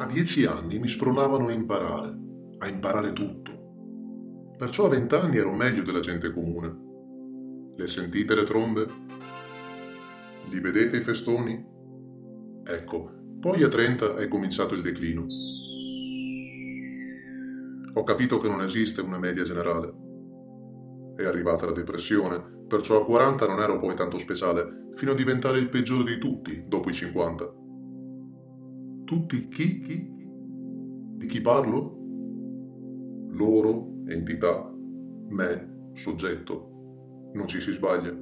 A dieci anni mi spronavano a imparare, a imparare tutto. Perciò a vent'anni ero meglio della gente comune. Le sentite le trombe? Li vedete i festoni? Ecco, poi a 30 è cominciato il declino. Ho capito che non esiste una media generale. È arrivata la depressione, perciò a 40 non ero poi tanto speciale, fino a diventare il peggiore di tutti dopo i 50. Tutti chi? chi? Di chi parlo? Loro, entità, me, soggetto non ci si sbaglia.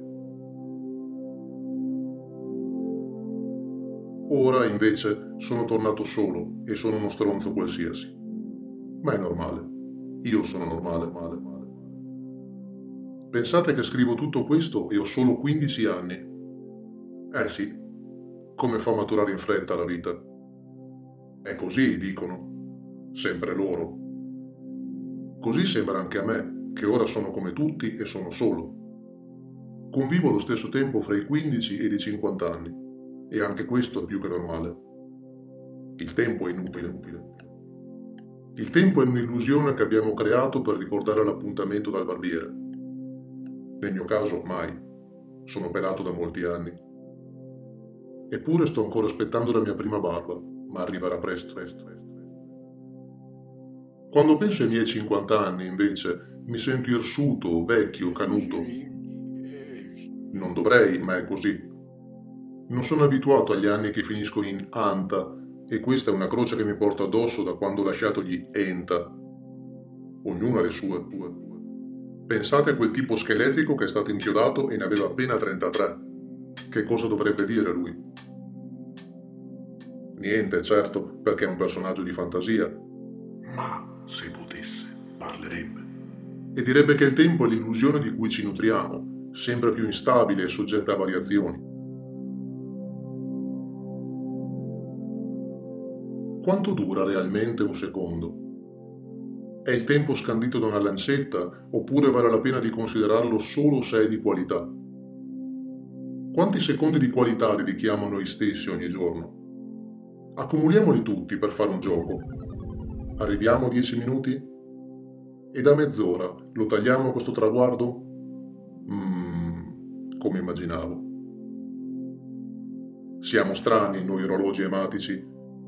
Ora invece sono tornato solo e sono uno stronzo qualsiasi. Ma è normale. Io sono normale, male, male. Pensate che scrivo tutto questo e ho solo 15 anni. Eh sì, come fa a maturare in fretta la vita? È così, dicono. Sempre loro. Così sembra anche a me, che ora sono come tutti e sono solo. Convivo allo stesso tempo fra i 15 ed i 50 anni, e anche questo è più che normale. Il tempo è inutile. Il tempo è un'illusione che abbiamo creato per ricordare l'appuntamento dal barbiere. Nel mio caso, mai. Sono pelato da molti anni. Eppure sto ancora aspettando la mia prima barba, ma arriverà presto. Quando penso ai miei 50 anni, invece, mi sento irsuto, vecchio, canuto. Non dovrei, ma è così. Non sono abituato agli anni che finiscono in anta e questa è una croce che mi porto addosso da quando ho lasciato gli enta. Ognuno ha le sue. Pensate a quel tipo scheletrico che è stato inchiodato e ne aveva appena 33. Che cosa dovrebbe dire lui? Niente, certo, perché è un personaggio di fantasia. Ma se potesse, parlerebbe. E direbbe che il tempo è l'illusione di cui ci nutriamo sempre più instabile e soggetta a variazioni. Quanto dura realmente un secondo? È il tempo scandito da una lancetta oppure vale la pena di considerarlo solo se è di qualità? Quanti secondi di qualità dedichiamo a noi stessi ogni giorno? Accumuliamoli tutti per fare un gioco. Arriviamo a 10 minuti? E da mezz'ora lo tagliamo questo traguardo? come immaginavo. Siamo strani noi orologi ematici,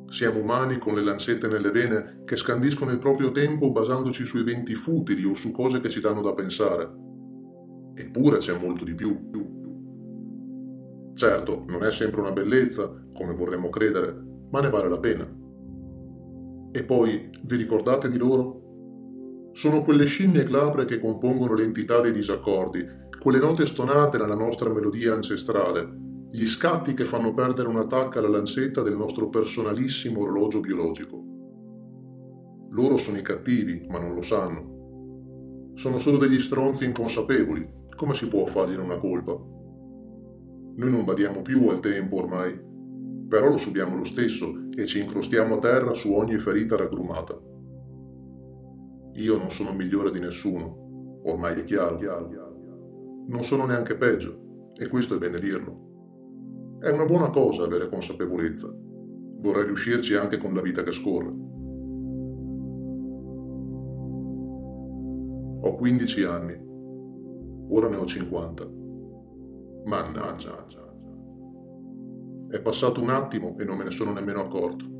siamo umani con le lancette nelle vene che scandiscono il proprio tempo basandoci su eventi futili o su cose che ci danno da pensare. Eppure c'è molto di più. Certo, non è sempre una bellezza, come vorremmo credere, ma ne vale la pena. E poi, vi ricordate di loro? Sono quelle scimmie clabre che compongono l'entità dei disaccordi quelle note stonate nella nostra melodia ancestrale, gli scatti che fanno perdere una tacca alla lancetta del nostro personalissimo orologio biologico. Loro sono i cattivi, ma non lo sanno. Sono solo degli stronzi inconsapevoli. Come si può fargliene una colpa? Noi non badiamo più al tempo ormai, però lo subiamo lo stesso e ci incrostiamo a terra su ogni ferita raggrumata. Io non sono migliore di nessuno, ormai è chiaro. non sono neanche peggio, e questo è bene dirlo. È una buona cosa avere consapevolezza. Vorrei riuscirci anche con la vita che scorre. Ho 15 anni, ora ne ho 50. Mannaggia. È passato un attimo e non me ne sono nemmeno accorto.